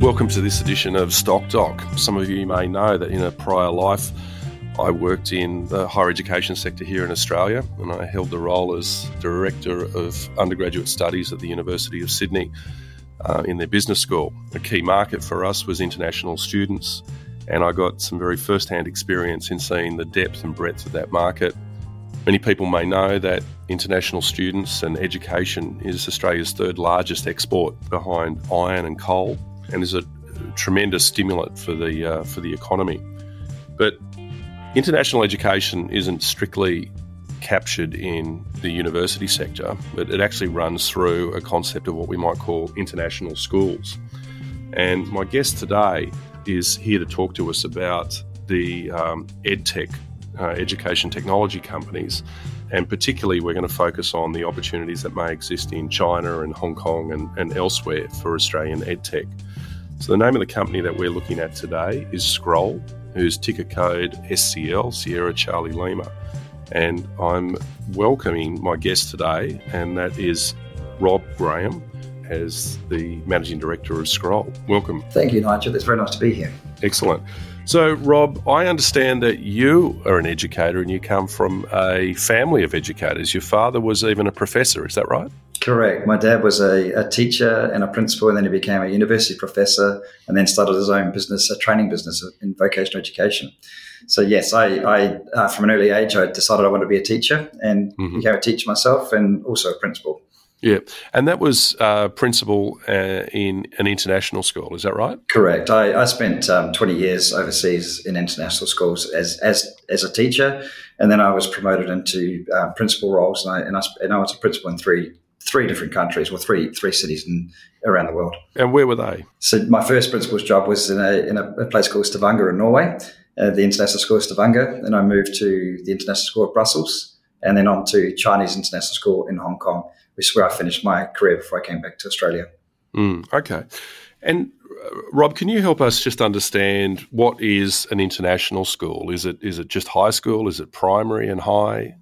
Welcome to this edition of Stock Doc. Some of you may know that in a prior life, I worked in the higher education sector here in Australia, and I held the role as Director of Undergraduate Studies at the University of Sydney uh, in their business school. A key market for us was international students, and I got some very first hand experience in seeing the depth and breadth of that market. Many people may know that international students and education is Australia's third largest export behind iron and coal and is a tremendous stimulant for the uh, for the economy. But international education isn't strictly captured in the university sector, but it actually runs through a concept of what we might call international schools. And my guest today is here to talk to us about the um, EdTech, uh, education technology companies. And particularly, we're going to focus on the opportunities that may exist in China and Hong Kong and, and elsewhere for Australian EdTech. So, the name of the company that we're looking at today is Schrole, whose ticker code SCL, Sierra Charlie Lima. And I'm welcoming my guest today, and that is Rob Graham as the Managing Director of Schrole. Welcome. Thank you, Nigel. It's very nice to be here. Excellent. So, Rob, I understand that you are an educator and you come from a family of educators. Your father was even a professor, is that right? Correct. My dad was a, a, teacher and a principal, and then he became a university professor, and then started his own business, a training business in vocational education. So yes, I, I uh, from an early age, I decided I wanted to be a teacher, and mm-hmm. became a teacher myself, and also a principal. Yeah, and that was uh, principal uh, in an international school. Is that right? Correct. I, I spent um, twenty years overseas in international schools as as as a teacher, and then I was promoted into uh, principal roles, and I, and I and I was a principal in three three different countries, or three three cities in, around the world. And where were they? So my first principal's job was in a in a, a place called Stavanger in Norway, uh, the International School of Stavanger. Then I moved to the International School of Brussels, and then on to Chinese International School in Hong Kong, which is where I finished my career before I came back to Australia. Mm, okay, and. Uh, Rob, can you help us just understand what is an international school? Is it is it just high school? Is it primary and high?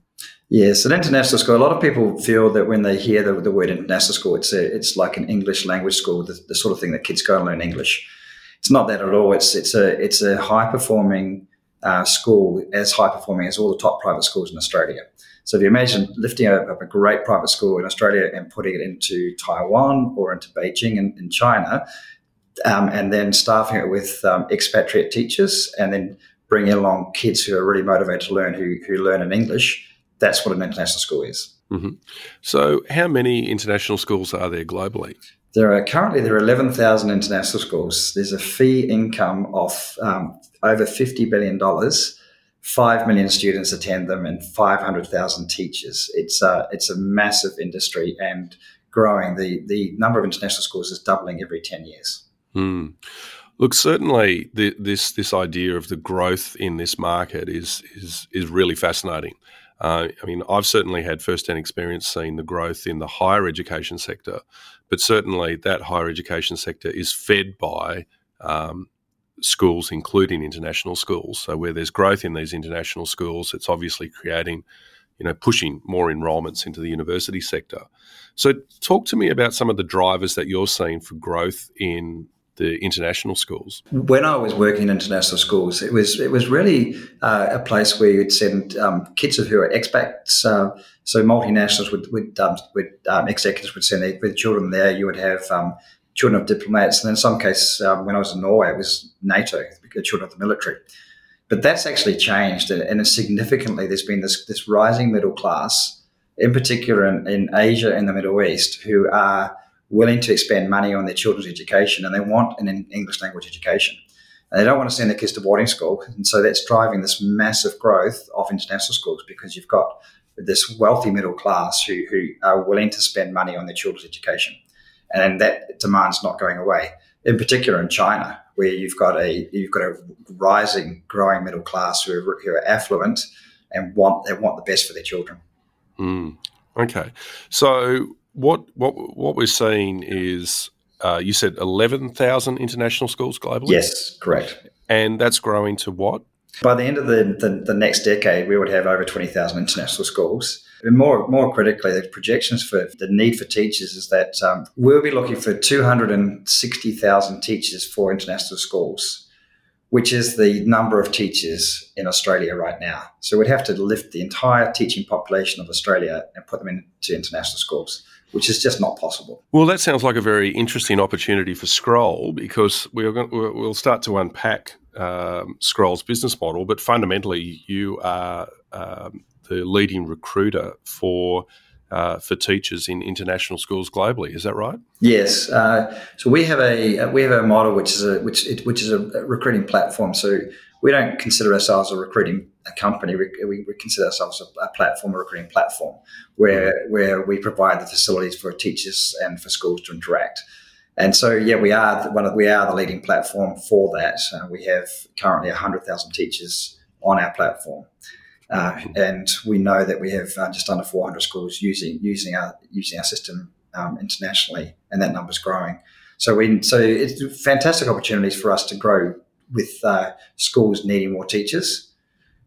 Yes, an international school. A lot of people feel that when they hear the, the word international school, it's a, it's like an English language school, the, the, sort of thing that kids go and learn English. It's not that at all. It's it's a it's a high performing uh, school, as high performing as all the top private schools in Australia. So if you imagine lifting up a, a great private school in Australia and putting it into Taiwan or into Beijing in, in China, um, and then staffing it with um, expatriate teachers, and then bringing along kids who are really motivated to learn, who who learn in English that's what an international school is. Mm-hmm. So, how many international schools are there globally? There are currently there are eleven thousand international schools. There's a fee income of um, over fifty billion dollars. Five million students attend them, and five hundred thousand teachers. It's a it's a massive industry and growing. the The number of international schools is doubling every ten years. Mm. Look, certainly the, this this idea of the growth in this market is is is really fascinating. Uh, I mean, I've certainly had first-hand experience seeing the growth in the higher education sector, but certainly that higher education sector is fed by um, schools, including international schools. So where there's growth in these international schools, it's obviously creating, you know, pushing more enrolments into the university sector. So talk to me about some of the drivers that you're seeing for growth in the international schools? When I was working in international schools, it was it was really uh, a place where you'd send um, kids who are expats. Uh, so multinationals would, would, um, would um, executives would send their, children there. You would have um, children of diplomats, and in some cases, um, when I was in Norway, it was NATO, children of the military. But that's actually changed, and significantly, there's been this this rising middle class, in particular in, in Asia and the Middle East, who are willing to expend money on their children's education and they want an English language education. And they don't want to send their kids to boarding school. And so that's driving this massive growth of international schools because you've got this wealthy middle class who, who are willing to spend money on their children's education. And that demand's not going away. In particular in China, where you've got a you've got a rising, growing middle class who are, who are affluent and want they want the best for their children. Mm. Okay, so what what what we're seeing is uh, you said eleven thousand international schools globally. Yes, correct. And that's growing to what? By the end of the, the, the next decade, we would have over 20,000 international schools. And more, more critically, the projections for the need for teachers is that um, we'll be looking for 260,000 teachers for international schools, which is the number of teachers in Australia right now. So we'd have to lift the entire teaching population of Australia and put them into international schools which is just not possible. Well, that sounds like a very interesting opportunity for Schrole because we're going, we'll start to unpack um, Schrole's business model, but fundamentally, you are um, the leading recruiter for. Uh, for teachers in international schools globally, is that right? Yes. Uh, so we have a we have a model which is a which which is a recruiting platform. So we don't consider ourselves a recruiting company. We, we, we consider ourselves a, a, platform, a recruiting platform, where where we provide the facilities for teachers and for schools to interact. And so, yeah, we are one of, we are the leading platform for that. Uh, we have currently hundred thousand teachers on our platform, uh, and we know that we have uh, just under four hundred schools using using our using our system um, internationally, and that number's growing. So we so it's fantastic opportunities for us to grow with uh, schools needing more teachers.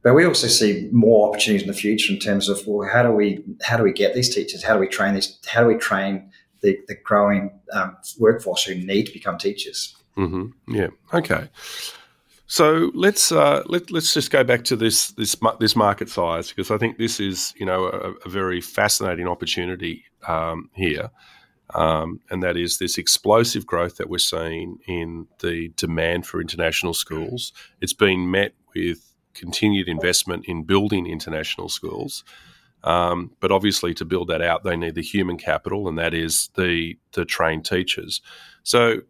But we also see more opportunities in the future in terms of well, how do we how do we get these teachers? How do we train these? How do we train the, the growing um, workforce who need to become teachers. Mm-hmm. Yeah. Okay. So let's uh, let, let's just go back to this this this market size because I think this is you know a, a very fascinating opportunity um, here, um, and that is this explosive growth that we're seeing in the demand for international schools. It's been met with continued investment in building international schools. Um, but obviously, to build that out, they need the human capital, and that is the the trained teachers. So,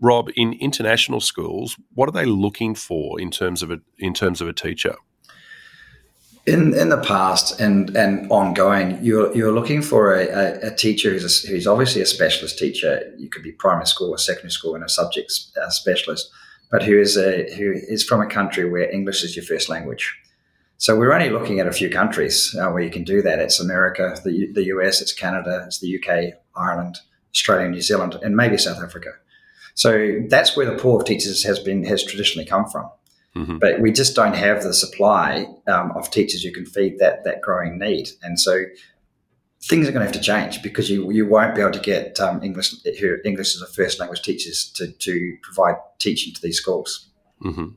Rob, in international schools, what are they looking for in terms of a in terms of a teacher? In in the past and and ongoing, you're you're looking for a, a, a teacher who's a, who's obviously a specialist teacher. You could be primary school or secondary school and a subject specialist, but who is a who is from a country where English is your first language. So we're only looking at a few countries uh, where you can do that. It's America, the, the US, it's Canada, it's the UK, Ireland, Australia, New Zealand, and maybe South Africa. So that's where the pool of teachers has been has traditionally come from. Mm-hmm. But we just don't have the supply um, of teachers who can feed that that growing need, and so things are going to have to change because you you won't be able to get um, English English as a first language teachers to to provide teaching to these schools. Mm-hmm.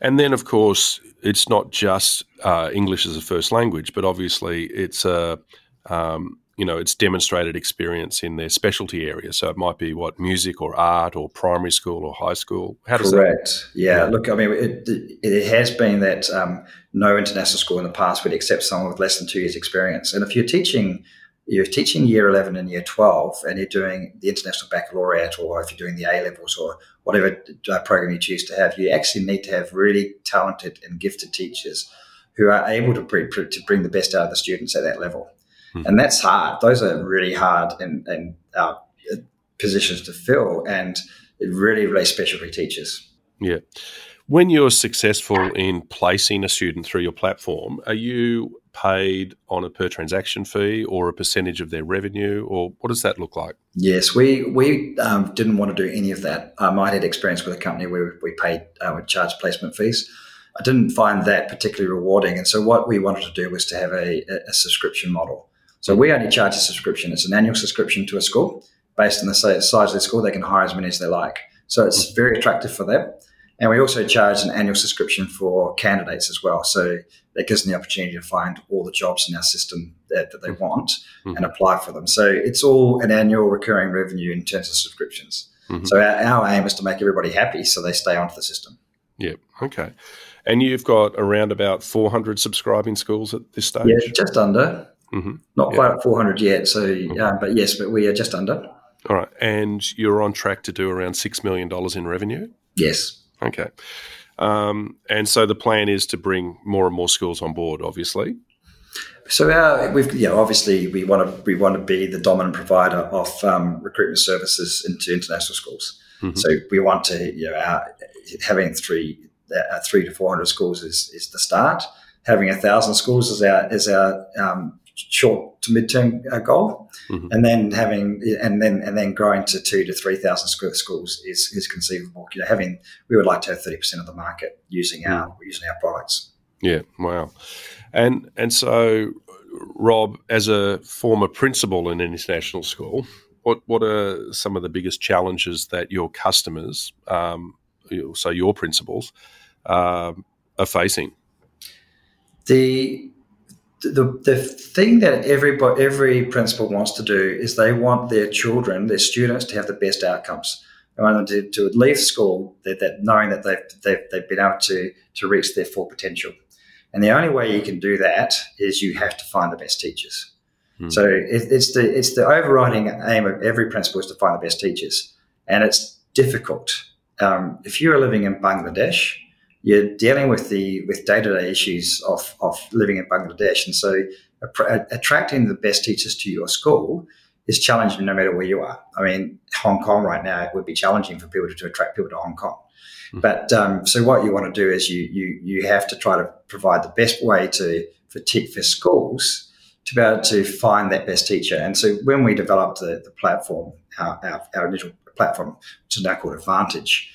And then, of course, it's not just uh, English as a first language, but obviously it's a um, you know it's demonstrated experience in their specialty area. So it might be what music or art or primary school or high school. How does correct? That- yeah. Look, I mean, it, it has been that um, no international school in the past would accept someone with less than two years' experience, and if you're teaching you're teaching year 11 and year 12 and you're doing the international baccalaureate or if you're doing the A levels or whatever uh, program you choose to have, you actually need to have really talented and gifted teachers who are able to bring, to bring the best out of the students at that level. Mm-hmm. And that's hard. Those are really hard and, and uh, positions to fill and it really, really specialty teachers. Yeah. When you're successful in placing a student through your platform, are you paid on a per transaction fee or a percentage of their revenue, or what does that look like? Yes, we we um, didn't want to do any of that. Um, I had experience with a company where we paid uh, we charged placement fees. I didn't find that particularly rewarding, and so what we wanted to do was to have a, a subscription model. So we only charge a subscription. It's an annual subscription to a school based on the size of the school. They can hire as many as they like. So it's very attractive for them. And we also charge an annual subscription for candidates as well. So that gives them the opportunity to find all the jobs in our system that, that they mm-hmm. want mm-hmm. and apply for them. So it's all an annual recurring revenue in terms of subscriptions. Mm-hmm. So our, our, aim is to make everybody happy so they stay onto the system. Yeah. Okay. And you've got around about 400 subscribing schools at this stage? Yeah, just under. Mm-hmm. Not yeah. quite at 400 yet. So, uh, but yes, but we are just under. All right. And you're on track to do around $6 million in revenue? Yes. Okay. Um, and so the plan is to bring more and more schools on board, obviously. So our, we've, you know, obviously we want to we want to be the dominant provider of um, recruitment services into international schools. Mm-hmm. So we want to, you know, our, having three uh, three to four hundred schools is, is the start. Having a thousand schools is our is our um, short to midterm uh, goal, mm-hmm. and then having and then and then growing to two to three thousand schools is is conceivable. You know, having we would like to have thirty percent of the market using our mm. using our products. Yeah, wow, and and so Rob, as a former principal in an international school, what what are some of the biggest challenges that your customers, um, so your principals, um, are facing? The the, the thing that every every principal wants to do is they want their children, their students, to have the best outcomes. They want them to, to leave school that, that knowing that they've, they've, they've been able to, to reach their full potential. And the only way you can do that is you have to find the best teachers. Hmm. So it, it's the it's the overriding aim of every principal is to find the best teachers, and it's difficult. Um, if you are living in Bangladesh, you're dealing with the with day to day issues of of living in Bangladesh, and so attracting the best teachers to your school is challenging no matter where you are. I mean, Hong Kong right now it would be challenging for people to, to attract people to Hong Kong. Mm-hmm. But um, so what you want to do is you you you have to try to provide the best way to for te- for schools to be able to find that best teacher. And so when we developed the, the platform, our, our, our initial platform, which is now called Advantage,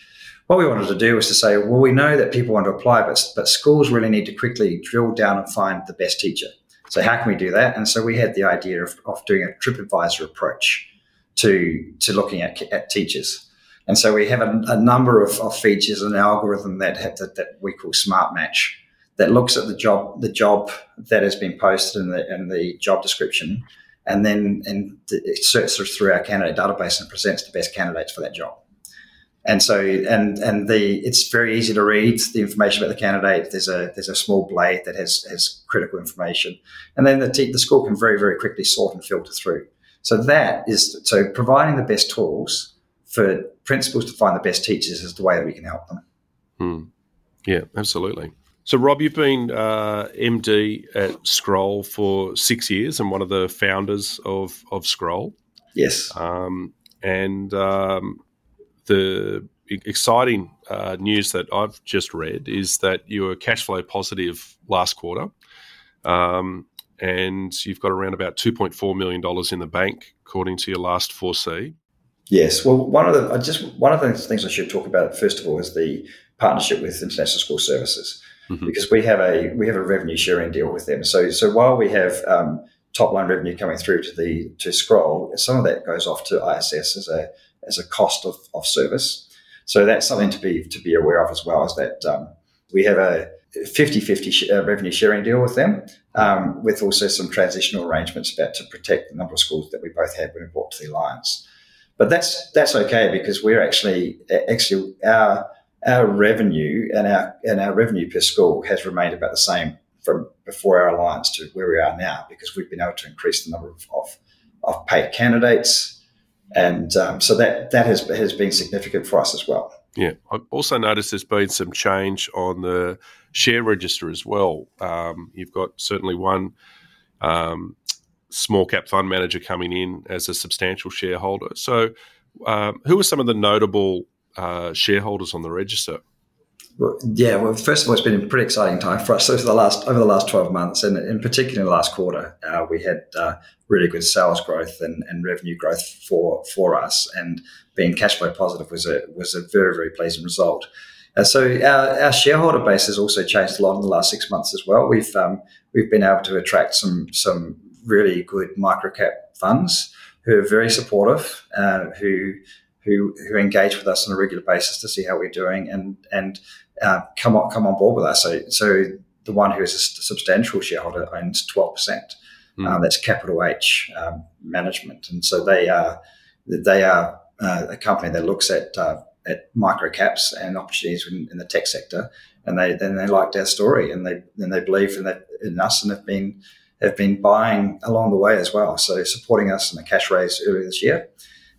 what we wanted to do was to say, well, we know that people want to apply, but, but schools really need to quickly drill down and find the best teacher. So how can we do that? And so we had the idea of, of doing a TripAdvisor approach to, to looking at, at teachers. And so we have a, a number of, of, features and algorithm that, have, that, that we call Smart Match that looks at the job the job that has been posted in the in the job description, and then and it searches through our candidate database and presents the best candidates for that job. And so and and the it's very easy to read the information about the candidate. There's a there's a small blade that has has critical information, and then the te- the school can very very quickly sort and filter through. So that is so providing the best tools for principals to find the best teachers is the way that we can help them. Hmm. Yeah, absolutely. So, Rob, you've been uh, MD at Schrole for six years and one of the founders of, of Schrole. Yes. Um, and um, the exciting uh, news that I've just read is that you were cash flow positive last quarter. Um, and you've got around about $2.4 million in the bank, according to your last 4C. Yes. Well, one of the I just one of the things I should talk about first of all is the partnership with International School Services, mm-hmm. because we have a we have a revenue sharing deal with them. So so while we have um, top line revenue coming through to the to Schrole, some of that goes off to ISS as a as a cost of, of service. So that's something to be to be aware of as well. Is that um, we have a 50-50 sh- uh, revenue sharing deal with them, um, with also some transitional arrangements about to protect the number of schools that we both had when we brought to the alliance. But that's that's okay because we're actually actually our our revenue and our and our revenue per school has remained about the same from before our alliance to where we are now because we've been able to increase the number of of, of paid candidates, and um, so that that has has been significant for us as well. Yeah, I've also noticed there's been some change on the share register as well. Um, you've got certainly one um, small cap fund manager coming in as a substantial shareholder. So, um, who are some of the notable uh, shareholders on the register? Yeah, well, first of all, it's been a pretty exciting time for us over the last over the last twelve months, and in particular, in the last quarter, uh, we had uh, really good sales growth and, and revenue growth for for us, and being cash flow positive was a was a very very pleasing result. Uh, so our, our, shareholder base has also changed a lot in the last six months as well. We've um, we've been able to attract some some really good microcap funds who are very supportive, uh, who who who engage with us on a regular basis to see how we're doing and and uh, come on come on board with us. So so the one who is a substantial shareholder owns twelve percent. Mm. that's Capital H um, Management, and so they are they are uh, a company that looks at uh, at micro caps and opportunities in, in, the tech sector, and they then they liked our story and they and they believe in that in us and have been have been buying along the way as well. So supporting us in the cash raise earlier this year,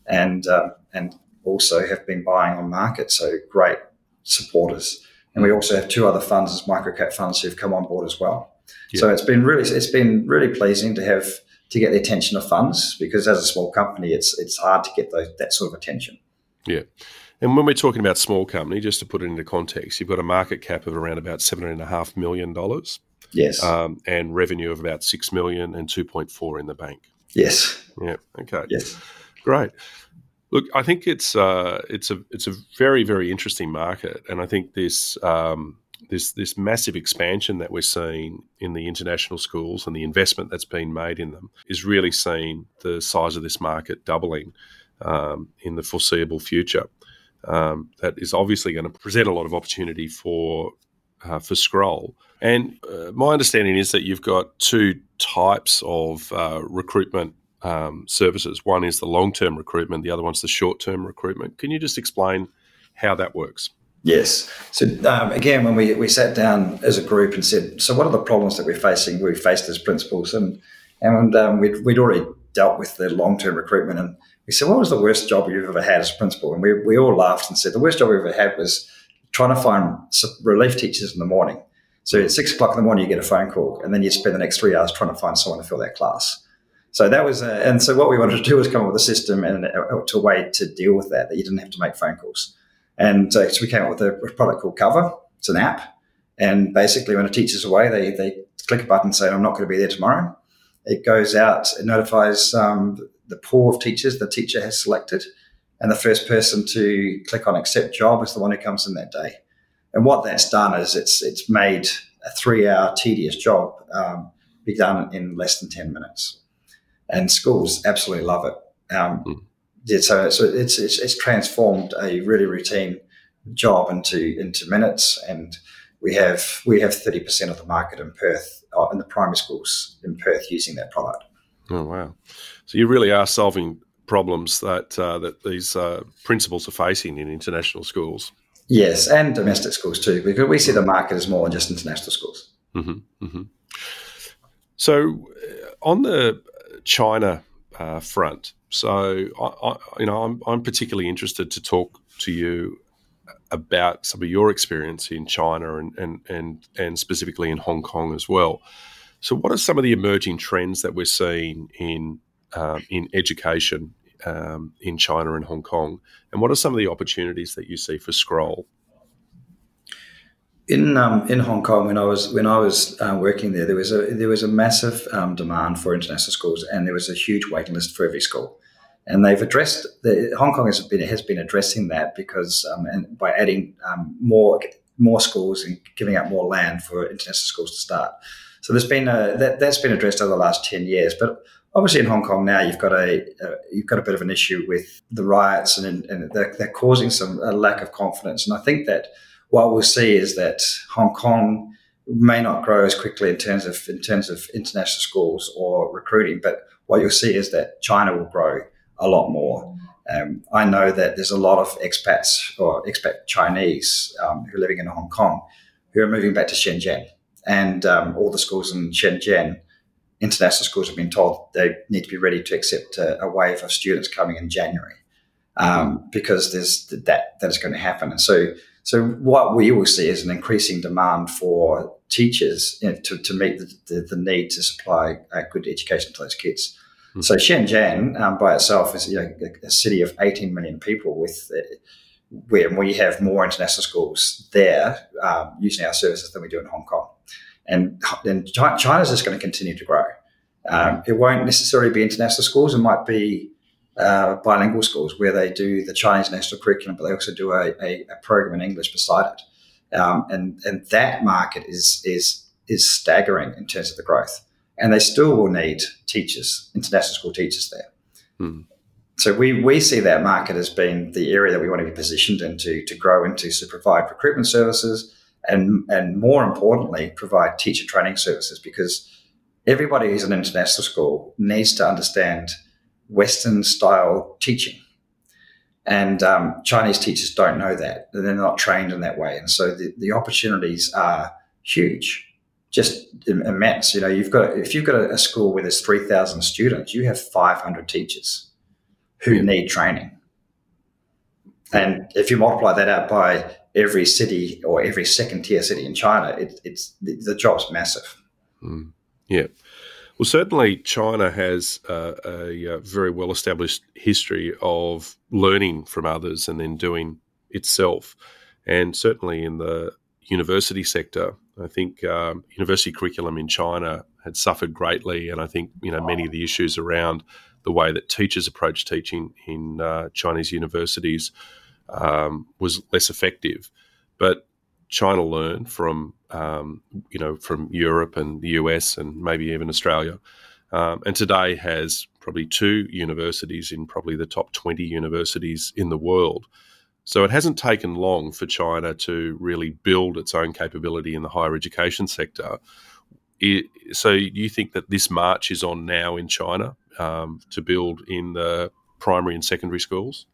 and um, and also have been buying on market. So great supporters. And we also have two other funds as microcap funds who've come on board as well. Yeah. So it's been really it's been really pleasing to have to get the attention of funds because as a small company, it's it's hard to get those, that sort of attention. Yeah. And when we're talking about small company, just to put it into context, you've got a market cap of around about seven and a half million dollars. Yes. Um, and revenue of about six million and two point four in the bank. Yes. Yeah. Okay. Yes. Great. Look, I think it's uh, it's a it's a very very interesting market, and I think this um, this this massive expansion that we're seeing in the international schools and the investment that's been made in them is really seeing the size of this market doubling um, in the foreseeable future. Um, that is obviously going to present a lot of opportunity for uh, for Schrole. And uh, my understanding is that you've got two types of uh, recruitment um, services. One is the long term recruitment, the other one's the short term recruitment. Can you just explain how that works? Yes. So um, again, when we, we sat down as a group and said, so what are the problems that we're facing? We faced as principals, and and um, we'd, we'd already dealt with the long term recruitment, and we said, what was the worst job you've ever had as principal? And we, we all laughed and said, the worst job we ever had was trying to find relief teachers in the morning. So at six o'clock in the morning, you get a phone call, and then you spend the next three hours trying to find someone to fill that class. So that was, a, and so what we wanted to do was come up with a system and a, a way to deal with that, that you didn't have to make phone calls. And uh, so we came up with a product called Cover. It's an app. And basically, when a teacher's away, they, they click a button saying, I'm not going to be there tomorrow. It goes out, it notifies um, the pool of teachers the teacher has selected. And the first person to click on accept job is the one who comes in that day. And what that's done is it's, it's made a three hour tedious job um, be done in less than 10 minutes and schools absolutely love it. Um, mm. yeah, so, so it's, it's, it's transformed a really routine job into into minutes, and we have we have thirty percent of the market in Perth uh, in the primary schools in Perth using that product. Oh wow! So you really are solving problems that uh, that these uh, principals are facing in international schools. Yes, and domestic schools too, because we see the market as more than just international schools. Mm-hmm, mm-hmm. So, uh, on the China uh, front. So, I, I, you know, I'm, I'm particularly interested to talk to you about some of your experience in China and, and, and, and specifically in Hong Kong as well. So, what are some of the emerging trends that we're seeing in um, in education um, in China and Hong Kong, and what are some of the opportunities that you see for Schrole? In um, in Hong Kong when I was when I was uh, working there, there was a there was a massive um, demand for international schools, and there was a huge waiting list for every school. And they've addressed the Hong Kong has been has been addressing that because um, and by adding um, more more schools and giving up more land for international schools to start. So there's been a, that that's been addressed over the last ten years, but obviously in Hong Kong now you've got a, a, you've got a bit of an issue with the riots and, and they're, they're, causing some a lack of confidence and I think that what we'll see is that Hong Kong may not grow as quickly in terms of in terms of international schools or recruiting, but what you'll see is that China will grow a lot more. Um, I know that there's a lot of expats or expat Chinese um, who are living in Hong Kong who are moving back to Shenzhen, and um, all the schools in Shenzhen, international schools, have been told they need to be ready to accept a, a wave of students coming in January um, because there's that that is going to happen, and so so what we will see is an increasing demand for teachers you know, to, to meet the, the, the, need to supply a good education to those kids. Mm-hmm. So Shenzhen um, by itself is you know, a, a, city of 18 million people with uh, where we have more international schools there um, using our services than we do in Hong Kong. And, and China's just going to continue to grow. Um, it won't necessarily be international schools. It might be uh, bilingual schools where they do the Chinese national curriculum, but they also do a, a, a program in English beside it. Um, and and that market is is is staggering in terms of the growth. And they still will need teachers, international school teachers there. Hmm. So we, we see that market as being the area that we want to be positioned into to grow into to provide recruitment services and and more importantly provide teacher training services because everybody who's in an international school needs to understand Western style teaching. And um, Chinese teachers don't know that. They're not trained in that way. And so the, the opportunities are huge, just immense. You know, you've got, if you've got a, school where there's 3,000 students, you have 500 teachers who need training. And if you multiply that out by every city or every second tier city in China, it, it's the, the job's massive. Mm. Yeah. Well, certainly China has uh, a, a, very well established history of learning from others and then doing itself. And certainly in the university sector, I think um, university curriculum in China had suffered greatly, and I think you know many of the issues around the way that teachers approach teaching in uh, Chinese universities um, was less effective. But China learned from um, you know from Europe and the US and maybe even Australia, um, and today has probably two universities in probably the top twenty universities in the world. So it hasn't taken long for China to really build its own capability in the higher education sector. It, so you think that this march is on now in China um, to build in the primary and secondary schools?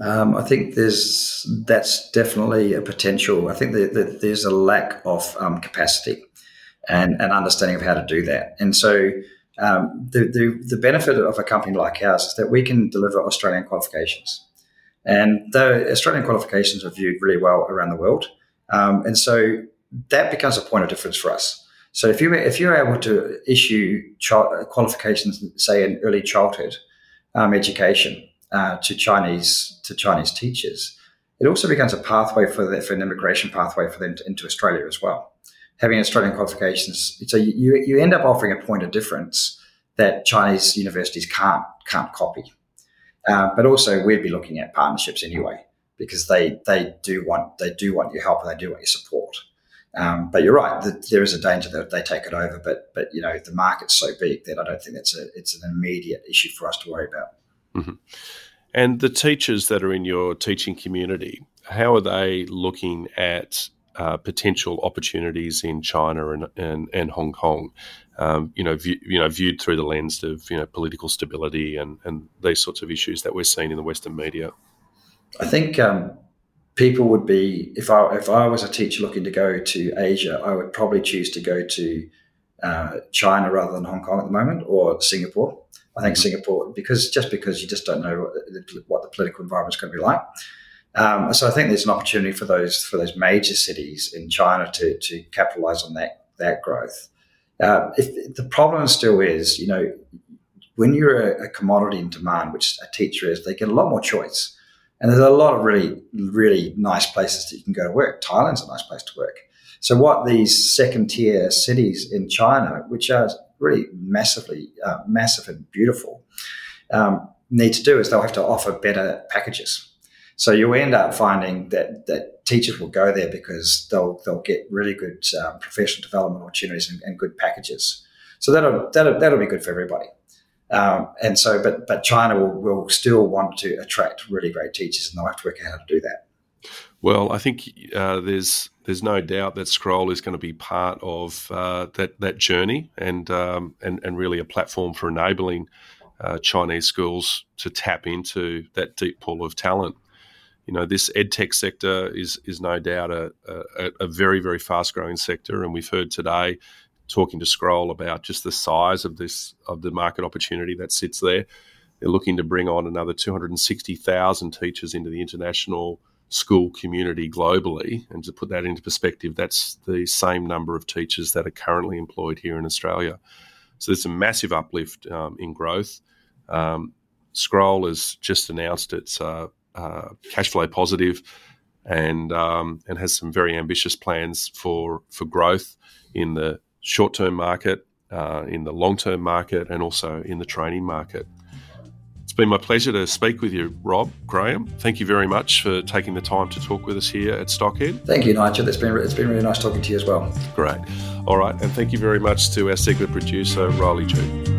Um, I think there's that's definitely a potential. I think that, that there's a lack of um, capacity and an understanding of how to do that. And so um, the, the, the benefit of a company like ours is that we can deliver Australian qualifications. And the Australian qualifications are viewed really well around the world. Um, and so that becomes a point of difference for us. So if you if you're able to issue qualifications, say in early childhood um, education uh, to Chinese to Chinese teachers, it also becomes a pathway for the, for an immigration pathway for them to, into Australia as well. Having Australian qualifications, so you you end up offering a point of difference that Chinese universities can't can't copy. Uh, but also, we'd be looking at partnerships anyway because they they do want they do want your help and they do want your support. Um, but you're right, the, there is a danger that they take it over. But but you know the market's so big that I don't think that's a it's an immediate issue for us to worry about. Mm-hmm. And the teachers that are in your teaching community, how are they looking at uh, potential opportunities in China and, and, and Hong Kong? um, you know, view, you know, viewed through the lens of you know political stability and and these sorts of issues that we're seeing in the Western media. I think um, people would be if I if I was a teacher looking to go to Asia, I would probably choose to go to uh, China rather than Hong Kong at the moment or Singapore. I think mm-hmm. Singapore because just because you just don't know what the, what the political environment is going to be like. Um, so I think there's an opportunity for those for those major cities in China to to capitalize on that that growth. Uh, if the problem still is, you know, when you're a, a, commodity in demand, which a teacher is, they get a lot more choice. And there's a lot of really, really nice places that you can go to work. Thailand's a nice place to work. So what these second tier cities in China, which are really massively, uh, massive and beautiful, um, need to do is they'll have to offer better packages. So you'll end up finding that that teachers will go there because they'll they'll get really good um, professional development opportunities and, and, good packages. So that'll that'll that'll be good for everybody. Um, and so, but but China will, will still want to attract really great teachers, and they'll have to work out how to do that. Well, I think uh, there's there's no doubt that Schrole is going to be part of uh, that that journey, and um, and and really a platform for enabling uh, Chinese schools to tap into that deep pool of talent you know, this edtech sector is is no doubt a, a, a very very fast growing sector, and we've heard today talking to Schrole about just the size of this of the market opportunity that sits there. They're looking to bring on another 260,000 teachers into the international school community globally. And to put that into perspective, that's the same number of teachers that are currently employed here in Australia. So there's a massive uplift um, in growth. Um, Schrole has just announced its uh, uh, cash flow positive and um, and has some very ambitious plans for for growth in the short term market, uh, in the long term market, and also in the training market. It's been my pleasure to speak with you, Rob Graham. Thank you very much for taking the time to talk with us here at Stockhead. Thank you, Nigel. It's been it's been really nice talking to you as well. Great. All right, and thank you very much to our segment producer, Riley Chu.